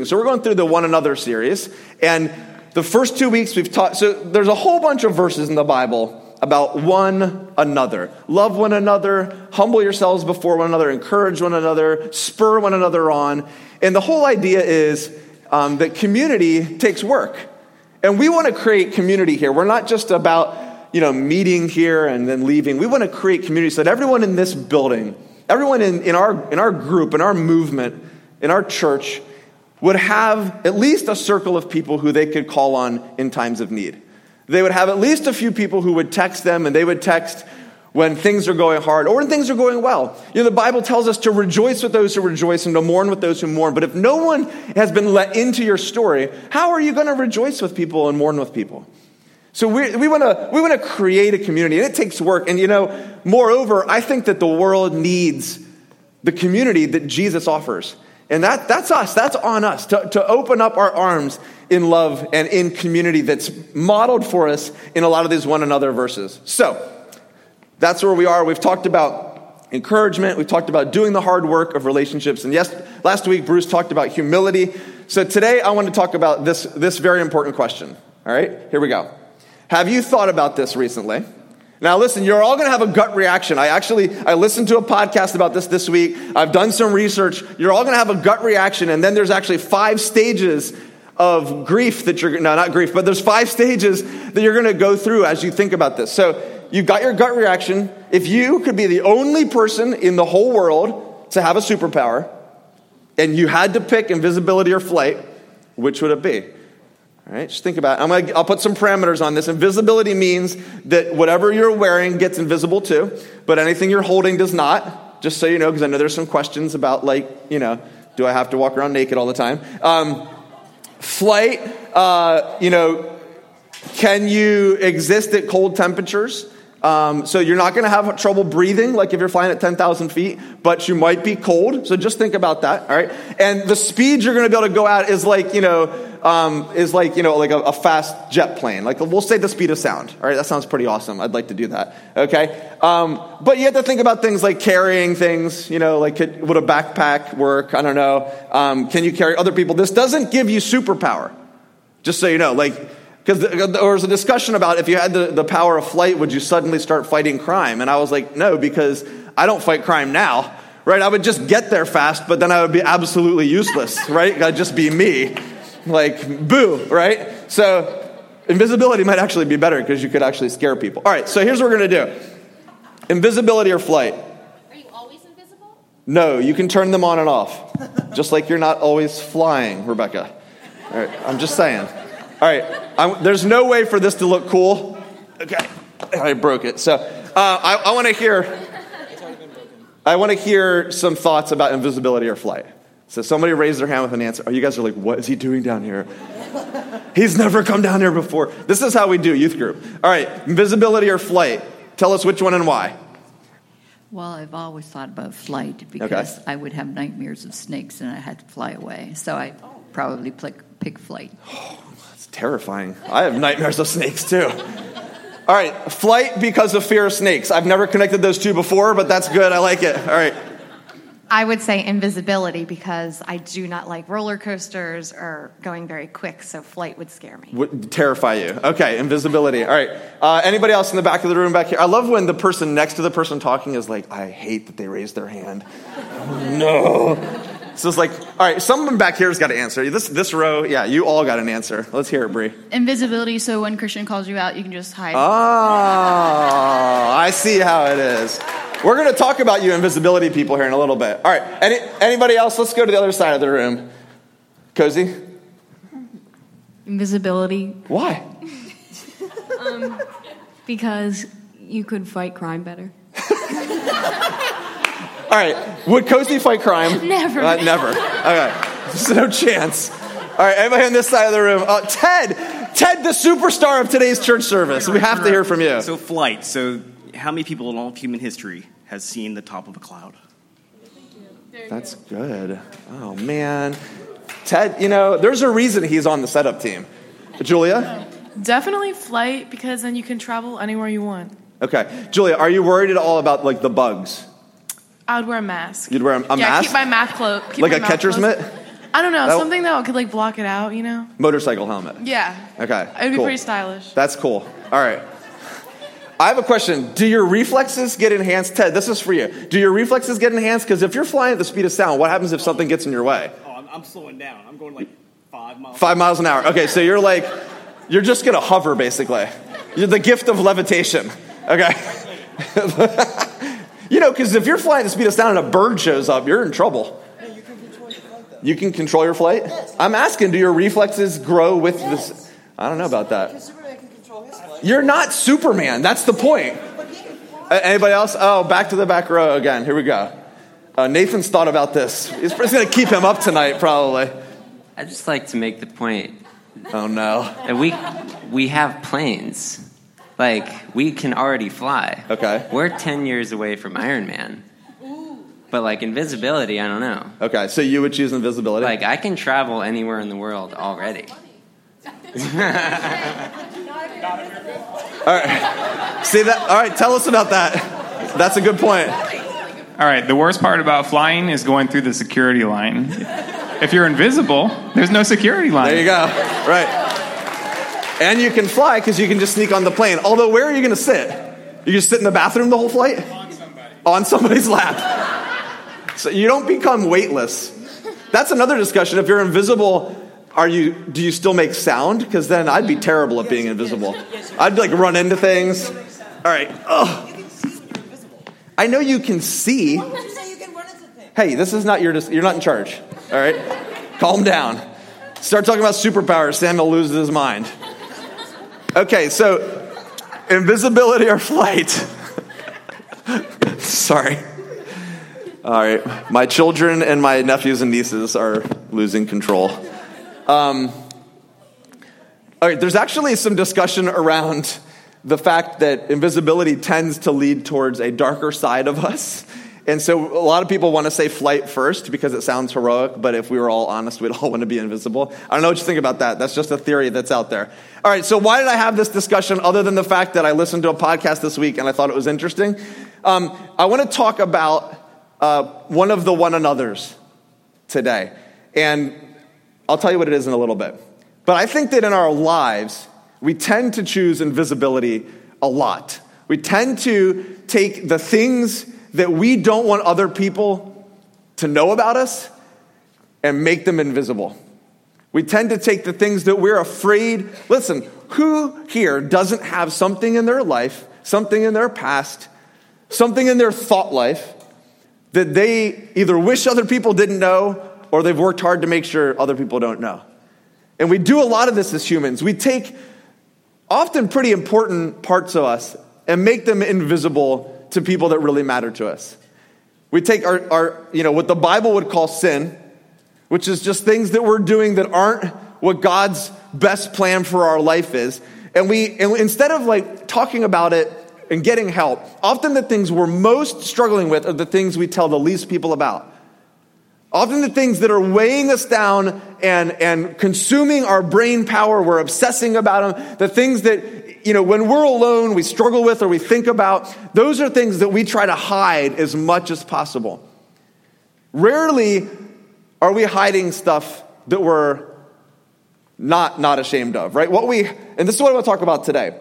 So we're going through the one another series, and the first two weeks we've taught. So there's a whole bunch of verses in the Bible about one another. Love one another, humble yourselves before one another, encourage one another, spur one another on. And the whole idea is um, that community takes work. And we want to create community here. We're not just about, you know, meeting here and then leaving. We want to create community so that everyone in this building, everyone in, in, our, in our group, in our movement, in our church, would have at least a circle of people who they could call on in times of need. They would have at least a few people who would text them and they would text when things are going hard or when things are going well. You know, the Bible tells us to rejoice with those who rejoice and to mourn with those who mourn. But if no one has been let into your story, how are you going to rejoice with people and mourn with people? So we, we want to we want to create a community, and it takes work. And you know, moreover, I think that the world needs the community that Jesus offers. And that, that's us. That's on us to, to open up our arms in love and in community that's modeled for us in a lot of these one another verses. So, that's where we are. We've talked about encouragement. We've talked about doing the hard work of relationships. And yes, last week Bruce talked about humility. So today I want to talk about this, this very important question. All right, here we go. Have you thought about this recently? Now listen, you're all going to have a gut reaction. I actually I listened to a podcast about this this week. I've done some research. You're all going to have a gut reaction and then there's actually five stages of grief that you're no not grief, but there's five stages that you're going to go through as you think about this. So, you've got your gut reaction. If you could be the only person in the whole world to have a superpower and you had to pick invisibility or flight, which would it be? Just think about it. I'm gonna, I'll put some parameters on this. Invisibility means that whatever you're wearing gets invisible too, but anything you're holding does not. Just so you know, because I know there's some questions about, like, you know, do I have to walk around naked all the time? Um, flight, uh, you know, can you exist at cold temperatures? Um, so you're not going to have trouble breathing, like if you're flying at 10,000 feet, but you might be cold. So just think about that. All right. And the speed you're going to be able to go at is like, you know, um, is like, you know, like a, a, fast jet plane. Like we'll say the speed of sound. All right. That sounds pretty awesome. I'd like to do that. Okay. Um, but you have to think about things like carrying things, you know, like could, would a backpack work? I don't know. Um, can you carry other people? This doesn't give you superpower. Just so you know, like, because there was a discussion about if you had the, the power of flight, would you suddenly start fighting crime? And I was like, no, because I don't fight crime now, right? I would just get there fast, but then I would be absolutely useless, right? I'd just be me. Like, boo, right? So invisibility might actually be better because you could actually scare people. All right, so here's what we're going to do invisibility or flight. Are you always invisible? No, you can turn them on and off, just like you're not always flying, Rebecca. All right, I'm just saying. All right, I'm, there's no way for this to look cool. Okay, I broke it. So uh, I, I want to hear. I want to hear some thoughts about invisibility or flight. So somebody raised their hand with an answer. Oh, you guys are like, what is he doing down here? He's never come down here before. This is how we do youth group. All right, invisibility or flight. Tell us which one and why. Well, I've always thought about flight because okay. I would have nightmares of snakes and I had to fly away. So I probably pick, pick flight. Oh, that's terrifying. I have nightmares of snakes too. All right, flight because of fear of snakes. I've never connected those two before, but that's good. I like it. All right. I would say invisibility because I do not like roller coasters or going very quick, so flight would scare me. Would terrify you. Okay, invisibility. All right. Uh, anybody else in the back of the room back here? I love when the person next to the person talking is like, I hate that they raised their hand. no. So it's like, all right, someone back here has got to answer. This this row, yeah, you all got an answer. Let's hear it, Bree. Invisibility, so when Christian calls you out, you can just hide. Oh, I see how it is. We're going to talk about you invisibility people here in a little bit. All right, any, anybody else? Let's go to the other side of the room. Cozy? Invisibility. Why? um, because you could fight crime better. All right. Would Cozy fight crime? Never. Uh, never. Okay. There's no chance. All right. Everybody on this side of the room. Uh, Ted. Ted, the superstar of today's church service. We have to hear from you. So, flight. So, how many people in all of human history has seen the top of a cloud? That's good. Oh, man. Ted, you know, there's a reason he's on the setup team. Julia? Definitely flight because then you can travel anywhere you want. Okay. Julia, are you worried at all about like the bugs? I would wear a mask. You'd wear a, a yeah, mask? keep my mouth closed. Like a catcher's closed. mitt? I don't know. That- something that could like block it out, you know? Motorcycle helmet. Yeah. Okay. It'd be cool. pretty stylish. That's cool. All right. I have a question. Do your reflexes get enhanced? Ted, this is for you. Do your reflexes get enhanced? Because if you're flying at the speed of sound, what happens if something gets in your way? Oh, I'm, I'm slowing down. I'm going like five miles. Five miles an hour. Okay, so you're like, you're just gonna hover basically. You're the gift of levitation. Okay. you know, because if you're flying at the speed of sound and a bird shows up, you're in trouble. You can control your flight? I'm asking, do your reflexes grow with this? I don't know about that. Superman can control his flight. You're not Superman. That's the point. Anybody else? Oh, back to the back row again. Here we go. Uh, Nathan's thought about this. It's it's going to keep him up tonight, probably. I just like to make the point Oh, no. that we we have planes. Like we can already fly. Okay. We're ten years away from Iron Man. But like invisibility, I don't know. Okay, so you would choose invisibility? Like I can travel anywhere in the world already. All right. See that? All right, tell us about that. That's a good point. All right, the worst part about flying is going through the security line. If you're invisible, there's no security line. There you go. Right. And you can fly because you can just sneak on the plane. Although, where are you going to sit? You just sit in the bathroom the whole flight? On somebody. On somebody's lap. So you don't become weightless. That's another discussion. If you're invisible, are you? Do you still make sound? Because then I'd be terrible at being invisible. I'd like run into things. All right. Ugh. I know you can see. Why would you say you can run? Hey, this is not your. You're not in charge. All right. Calm down. Start talking about superpowers. Samuel loses his mind. Okay, so invisibility or flight. Sorry. All right, my children and my nephews and nieces are losing control. Um, all right, there's actually some discussion around the fact that invisibility tends to lead towards a darker side of us. And so a lot of people want to say flight first because it sounds heroic, but if we were all honest, we'd all want to be invisible. I don't know what you think about that. That's just a theory that's out there. All right, so why did I have this discussion other than the fact that I listened to a podcast this week and I thought it was interesting? Um, I want to talk about uh, one of the one another's today. And I'll tell you what it is in a little bit. But I think that in our lives, we tend to choose invisibility a lot. We tend to take the things that we don't want other people to know about us and make them invisible. We tend to take the things that we're afraid. Listen, who here doesn't have something in their life, something in their past, something in their thought life that they either wish other people didn't know or they've worked hard to make sure other people don't know? And we do a lot of this as humans. We take often pretty important parts of us and make them invisible to people that really matter to us. We take our, our, you know, what the Bible would call sin, which is just things that we're doing that aren't what God's best plan for our life is. And we, and instead of like talking about it and getting help, often the things we're most struggling with are the things we tell the least people about. Often the things that are weighing us down and, and consuming our brain power, we're obsessing about them. The things that, you know, when we're alone, we struggle with or we think about, those are things that we try to hide as much as possible. Rarely are we hiding stuff that we're not, not ashamed of, right? What we, and this is what I want to talk about today.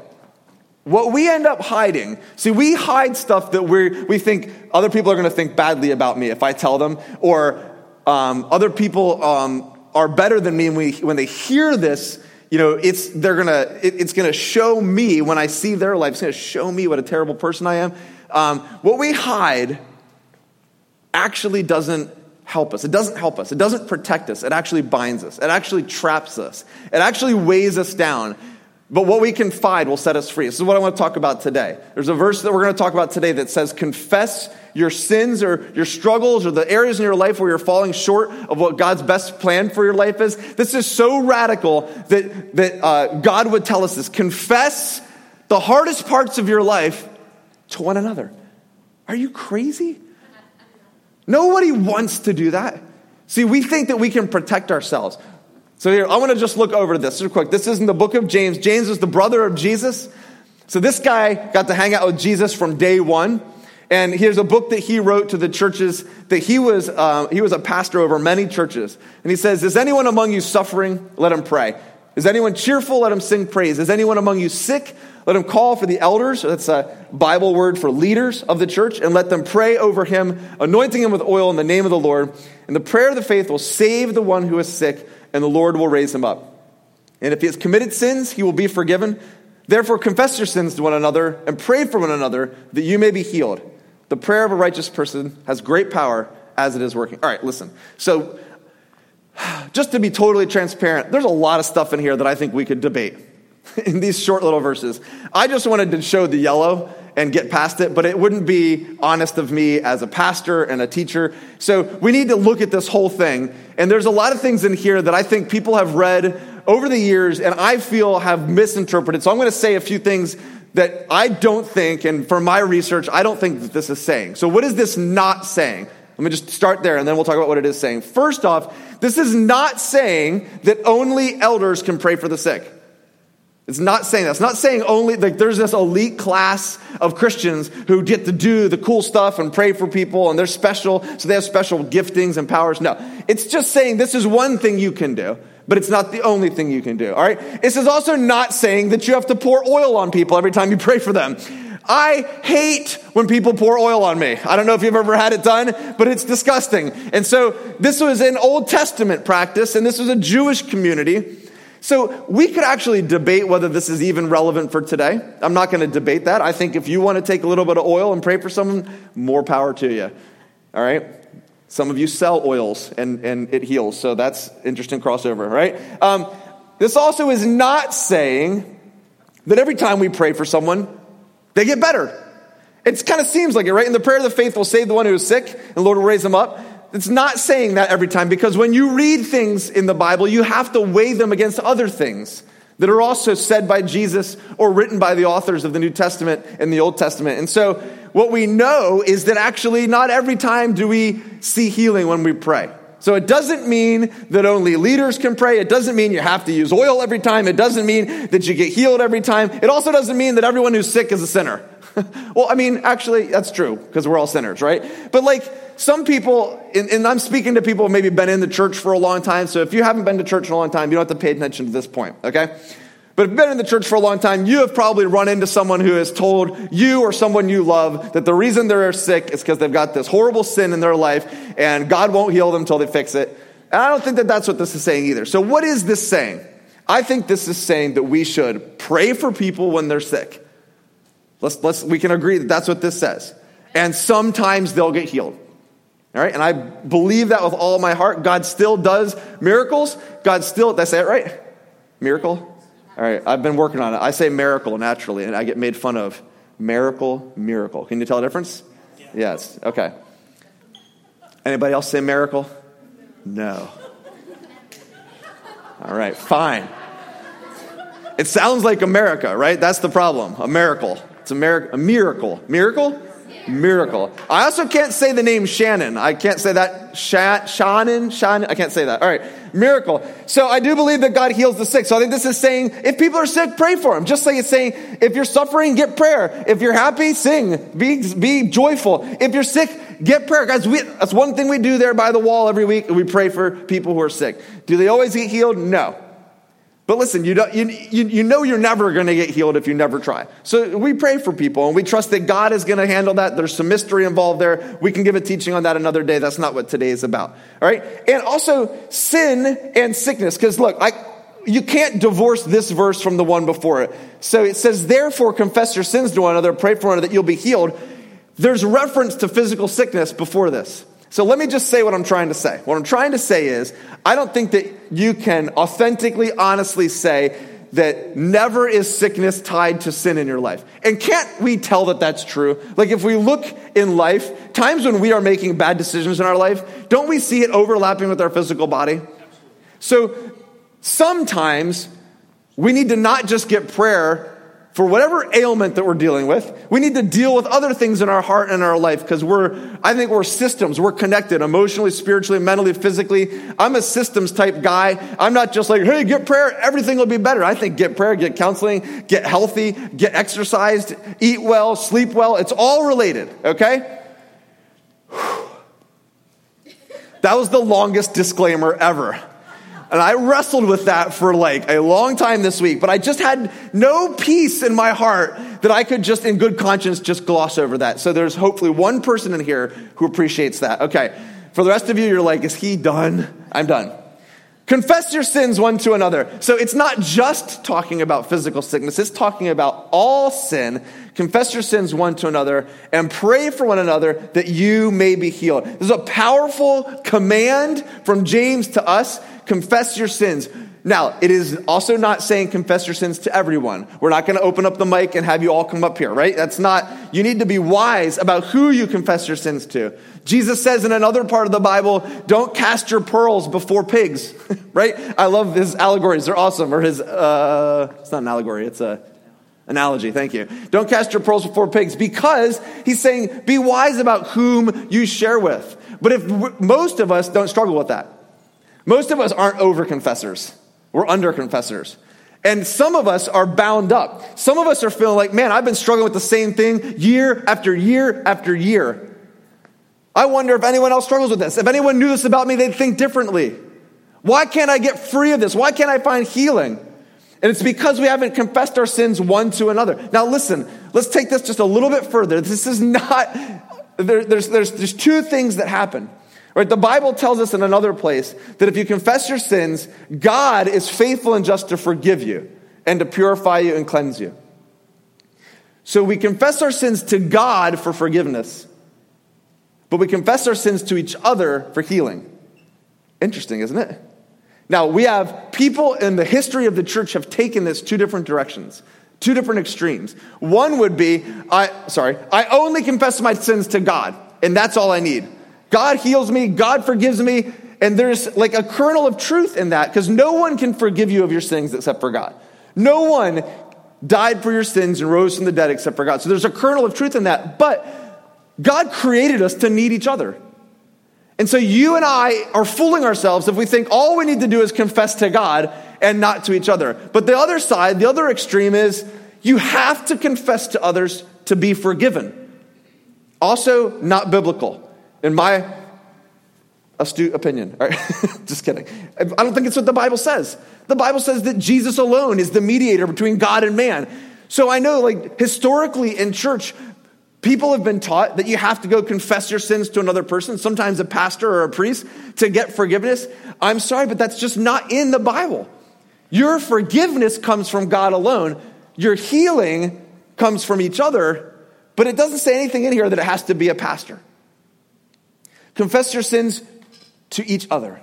What we end up hiding, see, we hide stuff that we we think other people are going to think badly about me if I tell them, or um, other people um, are better than me. And we, when they hear this, you know, it's they're gonna it, it's gonna show me when I see their life. It's gonna show me what a terrible person I am. Um, what we hide actually doesn't help us. It doesn't help us. It doesn't protect us. It actually binds us. It actually traps us. It actually weighs us down. But what we confide will set us free. This is what I want to talk about today. There's a verse that we're going to talk about today that says, Confess your sins or your struggles or the areas in your life where you're falling short of what God's best plan for your life is. This is so radical that, that uh, God would tell us this. Confess the hardest parts of your life to one another. Are you crazy? Nobody wants to do that. See, we think that we can protect ourselves. So here, I want to just look over this real quick. This is in the book of James. James is the brother of Jesus. So this guy got to hang out with Jesus from day one. And here's a book that he wrote to the churches that he was, uh, he was a pastor over many churches. And he says, Is anyone among you suffering? Let him pray. Is anyone cheerful? Let him sing praise. Is anyone among you sick? Let him call for the elders. That's a Bible word for leaders of the church. And let them pray over him, anointing him with oil in the name of the Lord. And the prayer of the faith will save the one who is sick, and the Lord will raise him up. And if he has committed sins, he will be forgiven. Therefore, confess your sins to one another and pray for one another that you may be healed. The prayer of a righteous person has great power as it is working. All right, listen. So, just to be totally transparent, there's a lot of stuff in here that I think we could debate in these short little verses. I just wanted to show the yellow and get past it, but it wouldn't be honest of me as a pastor and a teacher. So we need to look at this whole thing. And there's a lot of things in here that I think people have read over the years and I feel have misinterpreted. So I'm going to say a few things that I don't think, and from my research, I don't think that this is saying. So what is this not saying? Let me just start there and then we'll talk about what it is saying. First off, this is not saying that only elders can pray for the sick. It's not saying that. It's not saying only, like, there's this elite class of Christians who get to do the cool stuff and pray for people and they're special, so they have special giftings and powers. No. It's just saying this is one thing you can do, but it's not the only thing you can do. All right? This is also not saying that you have to pour oil on people every time you pray for them. I hate when people pour oil on me. I don't know if you've ever had it done, but it's disgusting. And so this was an Old Testament practice, and this was a Jewish community. So we could actually debate whether this is even relevant for today. I'm not going to debate that. I think if you want to take a little bit of oil and pray for someone, more power to you. All right? Some of you sell oils and, and it heals, so that's interesting crossover, right? Um, this also is not saying that every time we pray for someone, they get better. It kind of seems like it, right? In the prayer of the faithful, save the one who is sick, and the Lord will raise them up. It's not saying that every time because when you read things in the Bible, you have to weigh them against other things that are also said by Jesus or written by the authors of the New Testament and the Old Testament. And so what we know is that actually not every time do we see healing when we pray. So it doesn't mean that only leaders can pray. It doesn't mean you have to use oil every time. It doesn't mean that you get healed every time. It also doesn't mean that everyone who's sick is a sinner. well, I mean, actually, that's true because we're all sinners, right? But like, some people, and I'm speaking to people who maybe been in the church for a long time, so if you haven't been to church in a long time, you don't have to pay attention to this point, okay? But if you've been in the church for a long time, you have probably run into someone who has told you or someone you love that the reason they're sick is because they've got this horrible sin in their life and God won't heal them until they fix it. And I don't think that that's what this is saying either. So, what is this saying? I think this is saying that we should pray for people when they're sick. Let's, let's, we can agree that that's what this says. And sometimes they'll get healed. All right, and I believe that with all my heart. God still does miracles. God still, did I say it right? Miracle? All right, I've been working on it. I say miracle naturally, and I get made fun of. Miracle, miracle. Can you tell the difference? Yes, okay. Anybody else say miracle? No. All right, fine. It sounds like America, right? That's the problem. A miracle. It's a, mir- a miracle. Miracle? Miracle. I also can't say the name Shannon. I can't say that. Sha- Shannon? Shannon? I can't say that. All right. Miracle. So I do believe that God heals the sick. So I think this is saying if people are sick, pray for them. Just like it's saying if you're suffering, get prayer. If you're happy, sing. Be, be joyful. If you're sick, get prayer. Guys, we, that's one thing we do there by the wall every week. We pray for people who are sick. Do they always get healed? No. But listen, you, don't, you, you, know you're never going to get healed if you never try. So we pray for people and we trust that God is going to handle that. There's some mystery involved there. We can give a teaching on that another day. That's not what today is about. All right. And also sin and sickness. Because look, I, you can't divorce this verse from the one before it. So it says, therefore confess your sins to one another, pray for one another that you'll be healed. There's reference to physical sickness before this. So let me just say what I'm trying to say. What I'm trying to say is, I don't think that you can authentically, honestly say that never is sickness tied to sin in your life. And can't we tell that that's true? Like if we look in life, times when we are making bad decisions in our life, don't we see it overlapping with our physical body? So sometimes we need to not just get prayer for whatever ailment that we're dealing with. We need to deal with other things in our heart and our life because we're, I think we're systems. We're connected emotionally, spiritually, mentally, physically. I'm a systems type guy. I'm not just like, hey, get prayer, everything will be better. I think get prayer, get counseling, get healthy, get exercised, eat well, sleep well. It's all related, okay? That was the longest disclaimer ever. And I wrestled with that for like a long time this week, but I just had no peace in my heart that I could just, in good conscience, just gloss over that. So there's hopefully one person in here who appreciates that. Okay. For the rest of you, you're like, is he done? I'm done. Confess your sins one to another. So it's not just talking about physical sickness, it's talking about all sin. Confess your sins one to another and pray for one another that you may be healed. This is a powerful command from James to us confess your sins. Now, it is also not saying confess your sins to everyone. We're not going to open up the mic and have you all come up here, right? That's not, you need to be wise about who you confess your sins to. Jesus says in another part of the Bible, don't cast your pearls before pigs, right? I love his allegories. They're awesome. Or his, uh, it's not an allegory, it's a analogy. Thank you. Don't cast your pearls before pigs because he's saying be wise about whom you share with. But if most of us don't struggle with that, most of us aren't over confessors. We're under confessors. And some of us are bound up. Some of us are feeling like, man, I've been struggling with the same thing year after year after year. I wonder if anyone else struggles with this. If anyone knew this about me, they'd think differently. Why can't I get free of this? Why can't I find healing? And it's because we haven't confessed our sins one to another. Now, listen, let's take this just a little bit further. This is not, there, there's, there's, there's two things that happen. Right? The Bible tells us in another place that if you confess your sins, God is faithful and just to forgive you and to purify you and cleanse you. So we confess our sins to God for forgiveness, but we confess our sins to each other for healing. Interesting, isn't it? Now, we have people in the history of the church have taken this two different directions, two different extremes. One would be, I sorry, I only confess my sins to God, and that's all I need. God heals me, God forgives me, and there's like a kernel of truth in that because no one can forgive you of your sins except for God. No one died for your sins and rose from the dead except for God. So there's a kernel of truth in that. But God created us to need each other. And so you and I are fooling ourselves if we think all we need to do is confess to God and not to each other. But the other side, the other extreme is you have to confess to others to be forgiven. Also, not biblical in my astute opinion. Just kidding. I don't think it's what the Bible says. The Bible says that Jesus alone is the mediator between God and man. So I know, like, historically in church, people have been taught that you have to go confess your sins to another person, sometimes a pastor or a priest, to get forgiveness. I'm sorry, but that's just not in the Bible. Your forgiveness comes from God alone, your healing comes from each other, but it doesn't say anything in here that it has to be a pastor. Confess your sins to each other.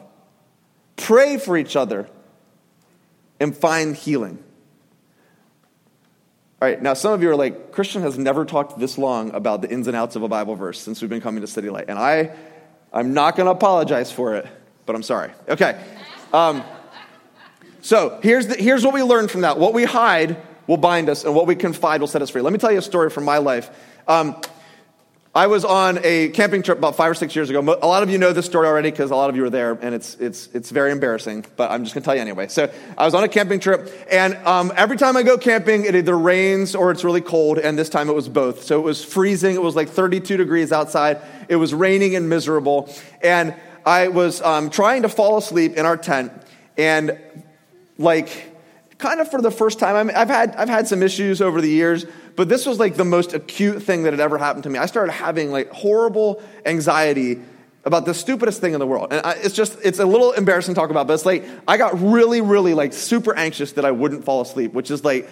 Pray for each other and find healing. All right, now some of you are like, Christian has never talked this long about the ins and outs of a Bible verse since we've been coming to City Light. And I, I'm not going to apologize for it, but I'm sorry. Okay. Um, so here's, the, here's what we learned from that. What we hide will bind us, and what we confide will set us free. Let me tell you a story from my life. Um, I was on a camping trip about five or six years ago. A lot of you know this story already because a lot of you were there, and it's, it's, it's very embarrassing, but I'm just going to tell you anyway. So I was on a camping trip, and um, every time I go camping, it either rains or it's really cold, and this time it was both. So it was freezing. It was like 32 degrees outside. It was raining and miserable. And I was um, trying to fall asleep in our tent, and like, kind of for the first time, I mean, I've, had, I've had some issues over the years, but this was like the most acute thing that had ever happened to me. I started having like horrible anxiety about the stupidest thing in the world. And I, it's just, it's a little embarrassing to talk about, but it's like, I got really, really like super anxious that I wouldn't fall asleep, which is like,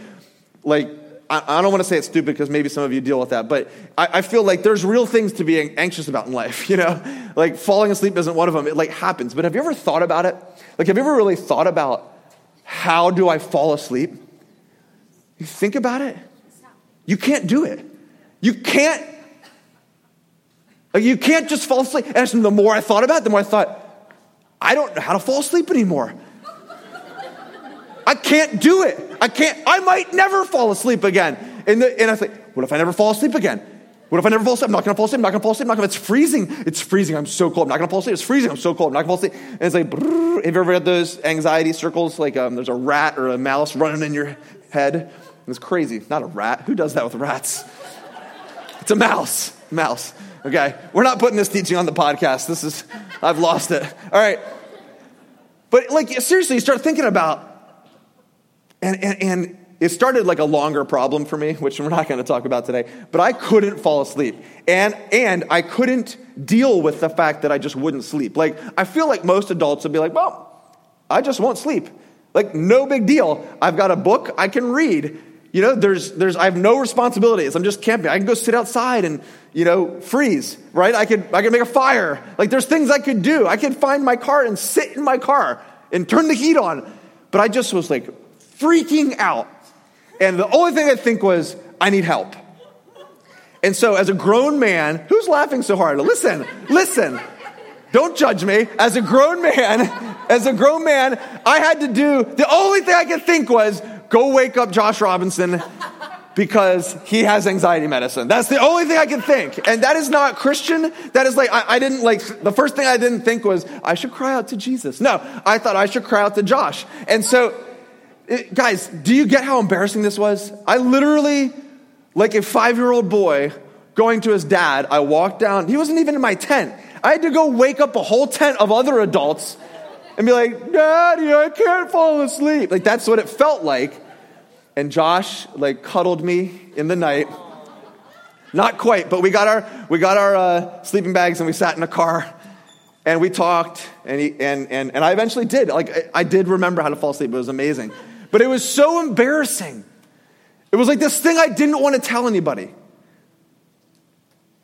like, I, I don't want to say it's stupid because maybe some of you deal with that, but I, I feel like there's real things to be anxious about in life, you know? Like falling asleep isn't one of them. It like happens. But have you ever thought about it? Like, have you ever really thought about how do I fall asleep? You think about it? You can't do it. You can't. You can't just fall asleep. And the more I thought about it, the more I thought, I don't know how to fall asleep anymore. I can't do it. I can't, I might never fall asleep again. And, the, and I think, what if I never fall asleep again? What if I never fall asleep? I'm not gonna fall asleep. I'm not gonna fall asleep. I'm not gonna, it's freezing. It's freezing. I'm so cold. I'm not gonna fall asleep. It's freezing. I'm so cold. I'm not gonna fall asleep. And it's like, brrr. have you ever had those anxiety circles? Like um, there's a rat or a mouse running in your head. It's crazy. Not a rat. Who does that with rats? It's a mouse. Mouse. Okay. We're not putting this teaching on the podcast. This is, I've lost it. All right. But like, seriously, you start thinking about, and, and, and it started like a longer problem for me, which we're not going to talk about today, but I couldn't fall asleep. And, and I couldn't deal with the fact that I just wouldn't sleep. Like, I feel like most adults would be like, well, I just won't sleep. Like, no big deal. I've got a book I can read. You know, there's, there's, I have no responsibilities. I'm just camping. I can go sit outside and, you know, freeze, right? I could, I could make a fire. Like, there's things I could do. I could find my car and sit in my car and turn the heat on. But I just was like freaking out and the only thing I think was, I need help. And so, as a grown man, who's laughing so hard? Listen, listen. Don't judge me. As a grown man, as a grown man, I had to do the only thing I could think was go wake up Josh Robinson because he has anxiety medicine. That's the only thing I can think. And that is not Christian. That is like, I, I, didn't like, the first thing I didn't think was, I should cry out to Jesus. No, I thought I should cry out to Josh. And so it, guys, do you get how embarrassing this was? I literally, like a five year old boy going to his dad, I walked down, he wasn't even in my tent. I had to go wake up a whole tent of other adults and be like, Daddy, I can't fall asleep. Like, that's what it felt like. And Josh, like, cuddled me in the night. Not quite, but we got our, we got our uh, sleeping bags and we sat in a car and we talked and, he, and, and, and I eventually did. Like, I, I did remember how to fall asleep. It was amazing. But it was so embarrassing. It was like this thing I didn't want to tell anybody.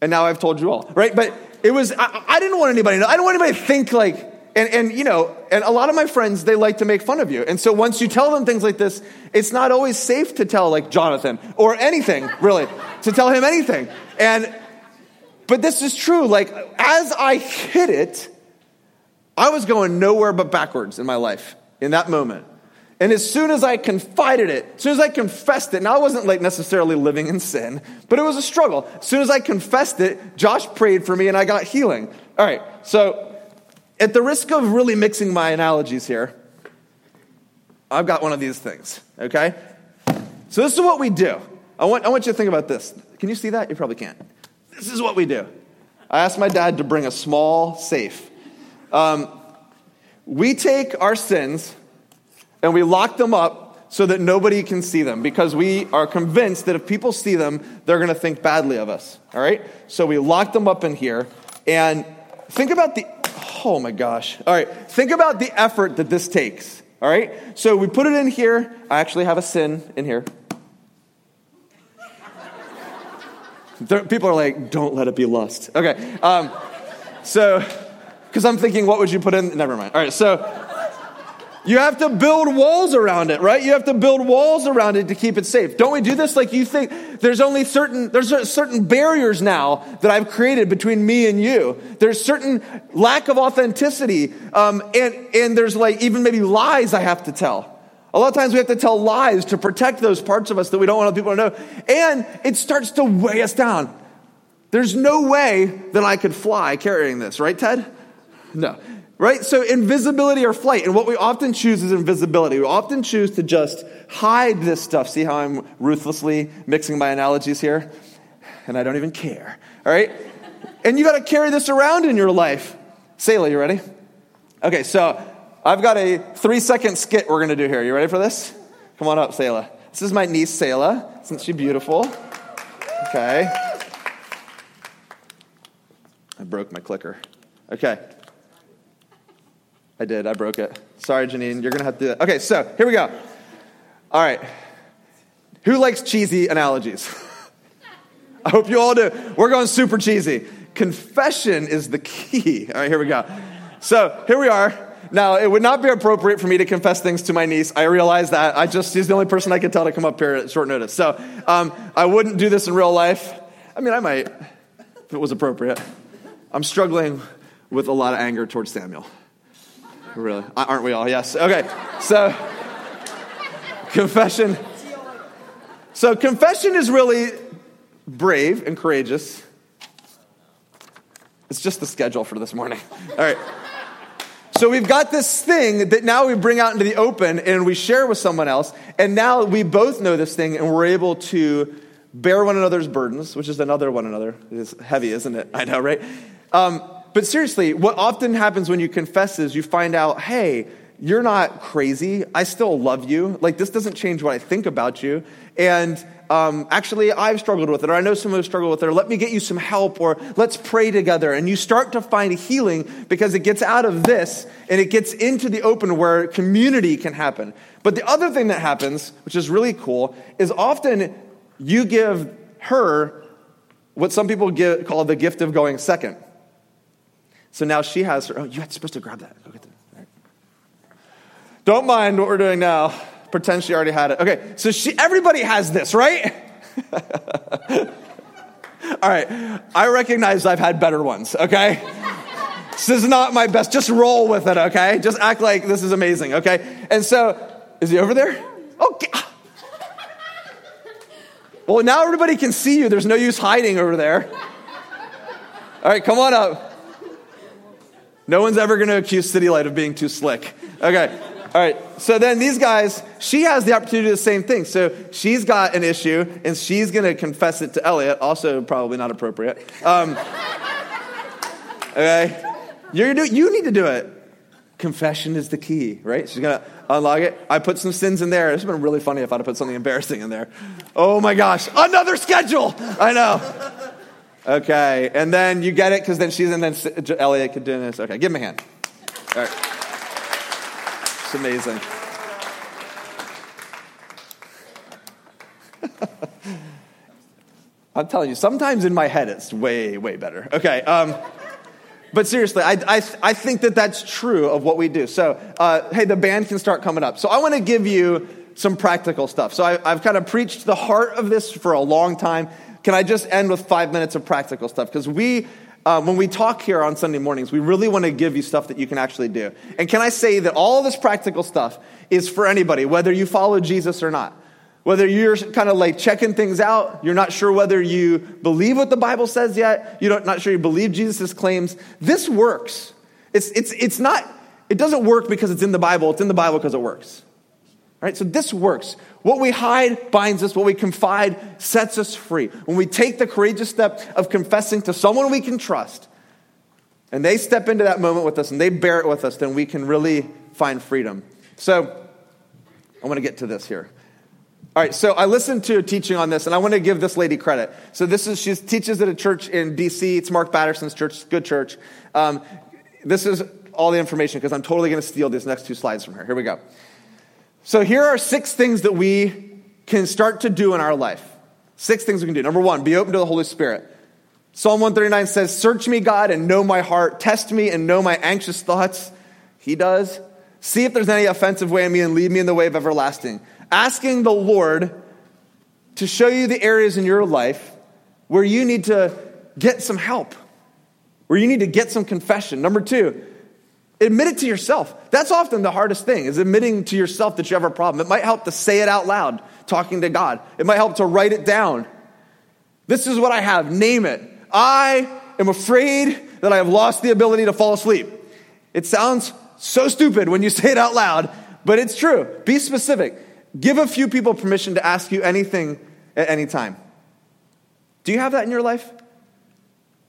And now I've told you all, right? But it was, I, I didn't want anybody to know. I don't want anybody to think like, and, and, you know, and a lot of my friends, they like to make fun of you. And so once you tell them things like this, it's not always safe to tell like Jonathan or anything, really, to tell him anything. And, but this is true. Like, as I hit it, I was going nowhere but backwards in my life in that moment. And as soon as I confided it, as soon as I confessed it, now I wasn't like necessarily living in sin, but it was a struggle. As soon as I confessed it, Josh prayed for me and I got healing. All right, so at the risk of really mixing my analogies here, I've got one of these things, okay? So this is what we do. I want, I want you to think about this. Can you see that? You probably can't. This is what we do. I asked my dad to bring a small safe. Um, we take our sins and we lock them up so that nobody can see them because we are convinced that if people see them, they're going to think badly of us. All right? So we lock them up in here and think about the, oh my gosh. All right. Think about the effort that this takes. All right? So we put it in here. I actually have a sin in here. People are like, don't let it be lust. Okay. Um, so, because I'm thinking, what would you put in? Never mind. All right. So, you have to build walls around it, right? You have to build walls around it to keep it safe. Don't we do this? Like you think there's only certain, there's certain barriers now that I've created between me and you. There's certain lack of authenticity. Um, and, and there's like even maybe lies I have to tell. A lot of times we have to tell lies to protect those parts of us that we don't want other people to know. And it starts to weigh us down. There's no way that I could fly carrying this, right, Ted? No right? So invisibility or flight. And what we often choose is invisibility. We often choose to just hide this stuff. See how I'm ruthlessly mixing my analogies here? And I don't even care, all right? And you got to carry this around in your life. Selah, you ready? Okay, so I've got a three second skit we're going to do here. You ready for this? Come on up, Selah. This is my niece, Selah. Isn't she beautiful? Okay. I broke my clicker. Okay. I did. I broke it. Sorry, Janine. You're going to have to do that. Okay, so here we go. All right. Who likes cheesy analogies? I hope you all do. We're going super cheesy. Confession is the key. All right, here we go. So here we are. Now, it would not be appropriate for me to confess things to my niece. I realize that. I just, she's the only person I can tell to come up here at short notice. So um, I wouldn't do this in real life. I mean, I might, if it was appropriate. I'm struggling with a lot of anger towards Samuel. Really? Aren't we all? Yes. Okay. So, confession. So, confession is really brave and courageous. It's just the schedule for this morning. All right. So we've got this thing that now we bring out into the open and we share with someone else. And now we both know this thing and we're able to bear one another's burdens, which is another one another. It's heavy, isn't it? I know, right? Um, but seriously, what often happens when you confess is you find out, hey, you're not crazy. I still love you. Like, this doesn't change what I think about you. And um, actually, I've struggled with it, or I know someone who struggled with it, or let me get you some help, or let's pray together. And you start to find healing because it gets out of this and it gets into the open where community can happen. But the other thing that happens, which is really cool, is often you give her what some people give, call the gift of going second. So now she has her, oh, you're supposed to grab that. Don't mind what we're doing now. Pretend she already had it. Okay, so she, everybody has this, right? All right, I recognize I've had better ones, okay? this is not my best. Just roll with it, okay? Just act like this is amazing, okay? And so, is he over there? Okay. Well, now everybody can see you. There's no use hiding over there. All right, come on up. No one's ever going to accuse City Light of being too slick. Okay. All right. So then these guys, she has the opportunity to do the same thing. So she's got an issue and she's going to confess it to Elliot. Also, probably not appropriate. Um, okay. You're going to do, you need to do it. Confession is the key, right? She's going to unlock it. I put some sins in there. It's been really funny if I'd have put something embarrassing in there. Oh my gosh. Another schedule. I know. Okay. And then you get it because then she's, and then Elliot could do this. Okay. Give him a hand. All right. It's amazing. I'm telling you, sometimes in my head it's way, way better. Okay. Um, but seriously, I, I, I, think that that's true of what we do. So, uh, hey, the band can start coming up. So, I want to give you some practical stuff. So, I, I've kind of preached the heart of this for a long time. Can I just end with five minutes of practical stuff? Because we uh, when we talk here on Sunday mornings, we really want to give you stuff that you can actually do. And can I say that all this practical stuff is for anybody, whether you follow Jesus or not? Whether you're kind of like checking things out, you're not sure whether you believe what the Bible says yet, you're not sure you believe Jesus' claims, this works. It's, it's, it's not, it doesn't work because it's in the Bible, it's in the Bible because it works. Right? So this works. What we hide binds us, what we confide sets us free. When we take the courageous step of confessing to someone we can trust, and they step into that moment with us and they bear it with us, then we can really find freedom. So I want to get to this here. All right, so I listened to a teaching on this, and I want to give this lady credit. So this is she teaches at a church in D.C. It's Mark Batterson's church, good church. Um, this is all the information because I'm totally going to steal these next two slides from her. Here we go. So here are six things that we can start to do in our life. Six things we can do. Number one, be open to the Holy Spirit. Psalm 139 says, Search me, God, and know my heart. Test me and know my anxious thoughts. He does. See if there's any offensive way in me and lead me in the way of everlasting. Asking the Lord to show you the areas in your life where you need to get some help, where you need to get some confession. Number two, Admit it to yourself. That's often the hardest thing, is admitting to yourself that you have a problem. It might help to say it out loud, talking to God. It might help to write it down. This is what I have. Name it. I am afraid that I have lost the ability to fall asleep. It sounds so stupid when you say it out loud, but it's true. Be specific. Give a few people permission to ask you anything at any time. Do you have that in your life?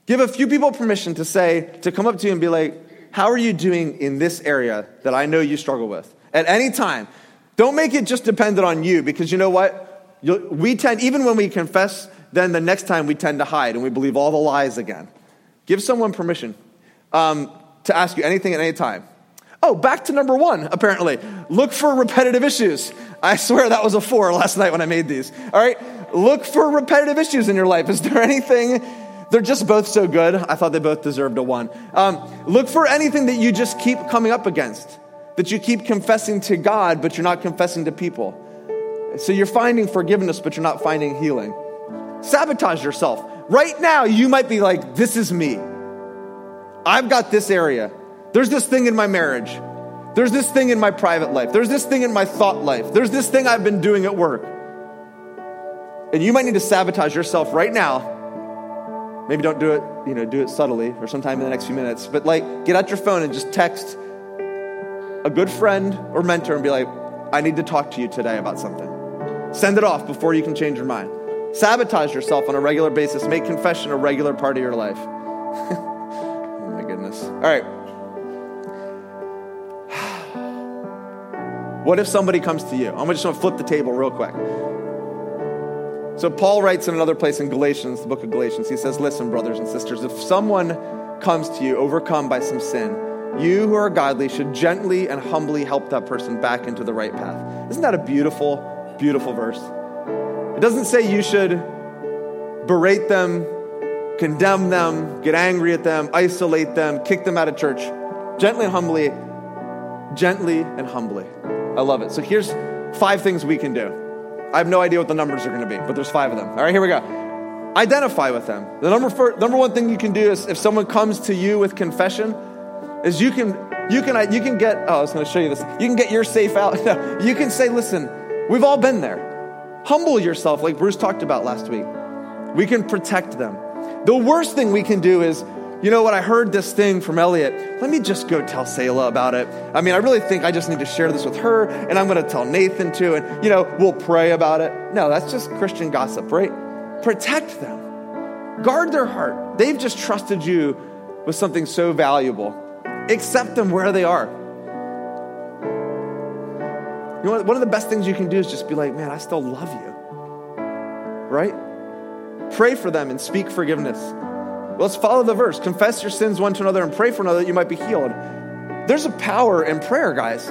Give a few people permission to say, to come up to you and be like, how are you doing in this area that I know you struggle with? At any time. Don't make it just dependent on you because you know what? We tend, even when we confess, then the next time we tend to hide and we believe all the lies again. Give someone permission um, to ask you anything at any time. Oh, back to number one, apparently. Look for repetitive issues. I swear that was a four last night when I made these. All right? Look for repetitive issues in your life. Is there anything they're just both so good. I thought they both deserved a one. Um, look for anything that you just keep coming up against, that you keep confessing to God, but you're not confessing to people. So you're finding forgiveness, but you're not finding healing. Sabotage yourself. Right now, you might be like, this is me. I've got this area. There's this thing in my marriage. There's this thing in my private life. There's this thing in my thought life. There's this thing I've been doing at work. And you might need to sabotage yourself right now. Maybe don't do it, you know, do it subtly or sometime in the next few minutes. But like, get out your phone and just text a good friend or mentor and be like, I need to talk to you today about something. Send it off before you can change your mind. Sabotage yourself on a regular basis. Make confession a regular part of your life. oh my goodness. All right. What if somebody comes to you? I'm just going to flip the table real quick. So, Paul writes in another place in Galatians, the book of Galatians, he says, Listen, brothers and sisters, if someone comes to you overcome by some sin, you who are godly should gently and humbly help that person back into the right path. Isn't that a beautiful, beautiful verse? It doesn't say you should berate them, condemn them, get angry at them, isolate them, kick them out of church. Gently and humbly, gently and humbly. I love it. So here's five things we can do. I have no idea what the numbers are going to be, but there's five of them. All right, here we go. Identify with them. The number, number one thing you can do is if someone comes to you with confession, is you can you can you can get. Oh, I was going to show you this. You can get your safe out. you can say, listen, we've all been there. Humble yourself, like Bruce talked about last week. We can protect them. The worst thing we can do is you know what, I heard this thing from Elliot. Let me just go tell Selah about it. I mean, I really think I just need to share this with her, and I'm going to tell Nathan too, and, you know, we'll pray about it. No, that's just Christian gossip, right? Protect them, guard their heart. They've just trusted you with something so valuable. Accept them where they are. You know what? One of the best things you can do is just be like, man, I still love you. Right? Pray for them and speak forgiveness. Let's follow the verse. Confess your sins one to another and pray for another that you might be healed. There's a power in prayer, guys.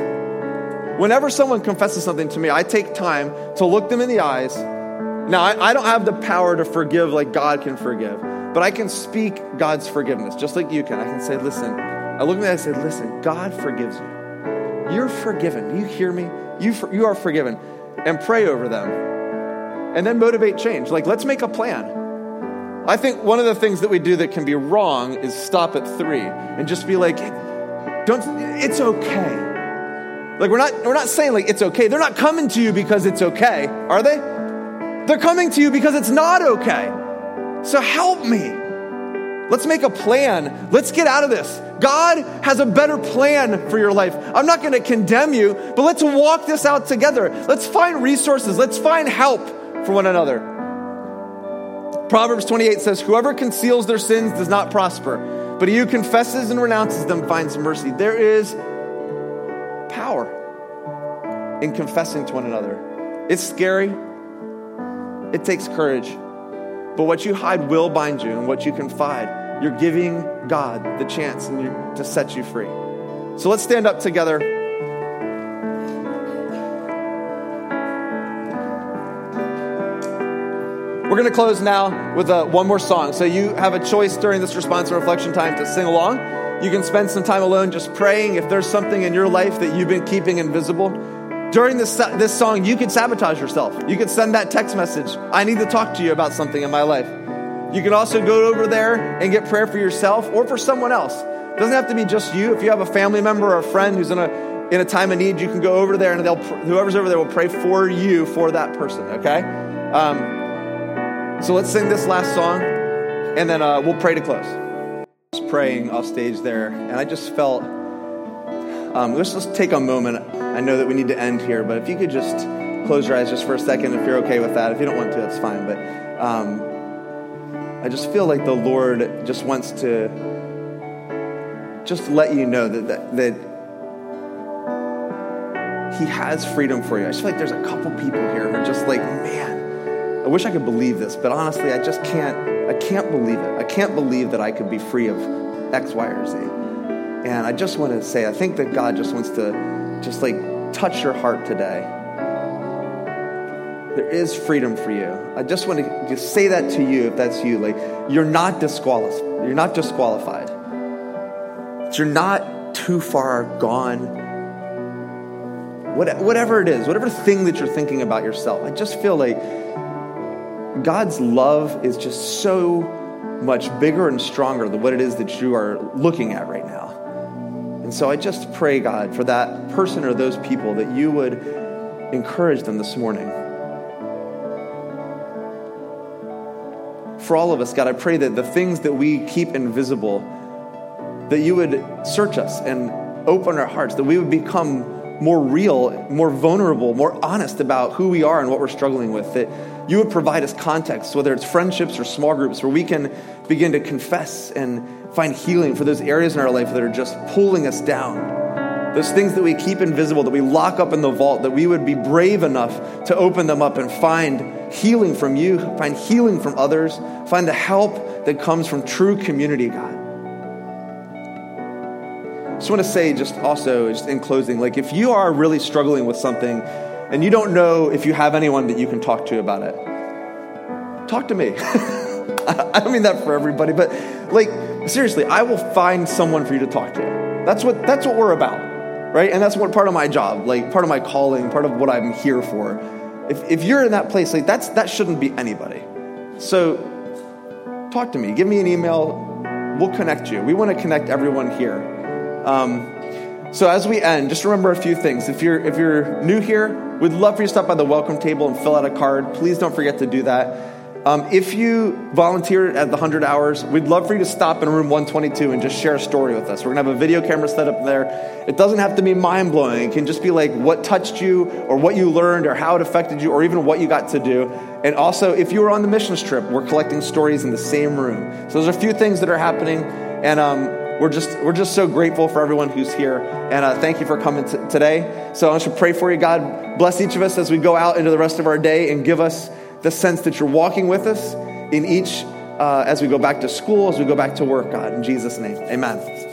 Whenever someone confesses something to me, I take time to look them in the eyes. Now, I, I don't have the power to forgive like God can forgive, but I can speak God's forgiveness, just like you can. I can say, listen, I look at them and say, listen, God forgives you. You're forgiven. Do You hear me? You, for, you are forgiven. And pray over them. And then motivate change. Like, let's make a plan. I think one of the things that we do that can be wrong is stop at three and just be like, don't, it's okay. Like we're not, we're not saying like it's okay. They're not coming to you because it's okay, are they? They're coming to you because it's not okay. So help me. Let's make a plan. Let's get out of this. God has a better plan for your life. I'm not going to condemn you, but let's walk this out together. Let's find resources. Let's find help for one another. Proverbs 28 says, Whoever conceals their sins does not prosper, but he who confesses and renounces them finds mercy. There is power in confessing to one another. It's scary, it takes courage, but what you hide will bind you, and what you confide, you're giving God the chance to set you free. So let's stand up together. We're going to close now with uh, one more song. So you have a choice during this response and reflection time to sing along. You can spend some time alone just praying if there's something in your life that you've been keeping invisible. During this, this song, you could sabotage yourself. You could send that text message I need to talk to you about something in my life. You can also go over there and get prayer for yourself or for someone else. It doesn't have to be just you. If you have a family member or a friend who's in a, in a time of need, you can go over there and they'll, whoever's over there will pray for you for that person, okay? Um, so let's sing this last song, and then uh, we'll pray to close. I was praying off stage there, and I just felt. Um, let's just take a moment. I know that we need to end here, but if you could just close your eyes just for a second, if you're okay with that. If you don't want to, that's fine. But um, I just feel like the Lord just wants to just let you know that, that, that He has freedom for you. I just feel like there's a couple people here who are just like, man, I wish I could believe this, but honestly, I just can't. I can't believe it. I can't believe that I could be free of X, Y, or Z. And I just want to say, I think that God just wants to just like touch your heart today. There is freedom for you. I just want to just say that to you if that's you. Like you're not disqualified. You're not disqualified. You're not too far gone. Whatever it is, whatever thing that you're thinking about yourself, I just feel like God's love is just so much bigger and stronger than what it is that you are looking at right now. And so I just pray, God, for that person or those people that you would encourage them this morning. For all of us, God, I pray that the things that we keep invisible, that you would search us and open our hearts, that we would become more real, more vulnerable, more honest about who we are and what we're struggling with. That you would provide us context, whether it's friendships or small groups, where we can begin to confess and find healing for those areas in our life that are just pulling us down. Those things that we keep invisible, that we lock up in the vault, that we would be brave enough to open them up and find healing from you, find healing from others, find the help that comes from true community, God just want to say, just also, just in closing, like if you are really struggling with something and you don't know if you have anyone that you can talk to about it, talk to me. I don't mean that for everybody, but like seriously, I will find someone for you to talk to. That's what that's what we're about, right? And that's what part of my job, like part of my calling, part of what I'm here for. If if you're in that place, like that's that shouldn't be anybody. So talk to me. Give me an email. We'll connect you. We want to connect everyone here. Um, so as we end, just remember a few things. If you're if you're new here, we'd love for you to stop by the welcome table and fill out a card. Please don't forget to do that. Um, if you volunteered at the 100 hours, we'd love for you to stop in room 122 and just share a story with us. We're to have a video camera set up there. It doesn't have to be mind blowing. It can just be like what touched you or what you learned or how it affected you or even what you got to do. And also, if you were on the missions trip, we're collecting stories in the same room. So there's a few things that are happening. And um, we're just we're just so grateful for everyone who's here and uh, thank you for coming t- today. So i want to pray for you. God bless each of us as we go out into the rest of our day and give us the sense that you're walking with us in each uh, as we go back to school as we go back to work god in jesus name. Amen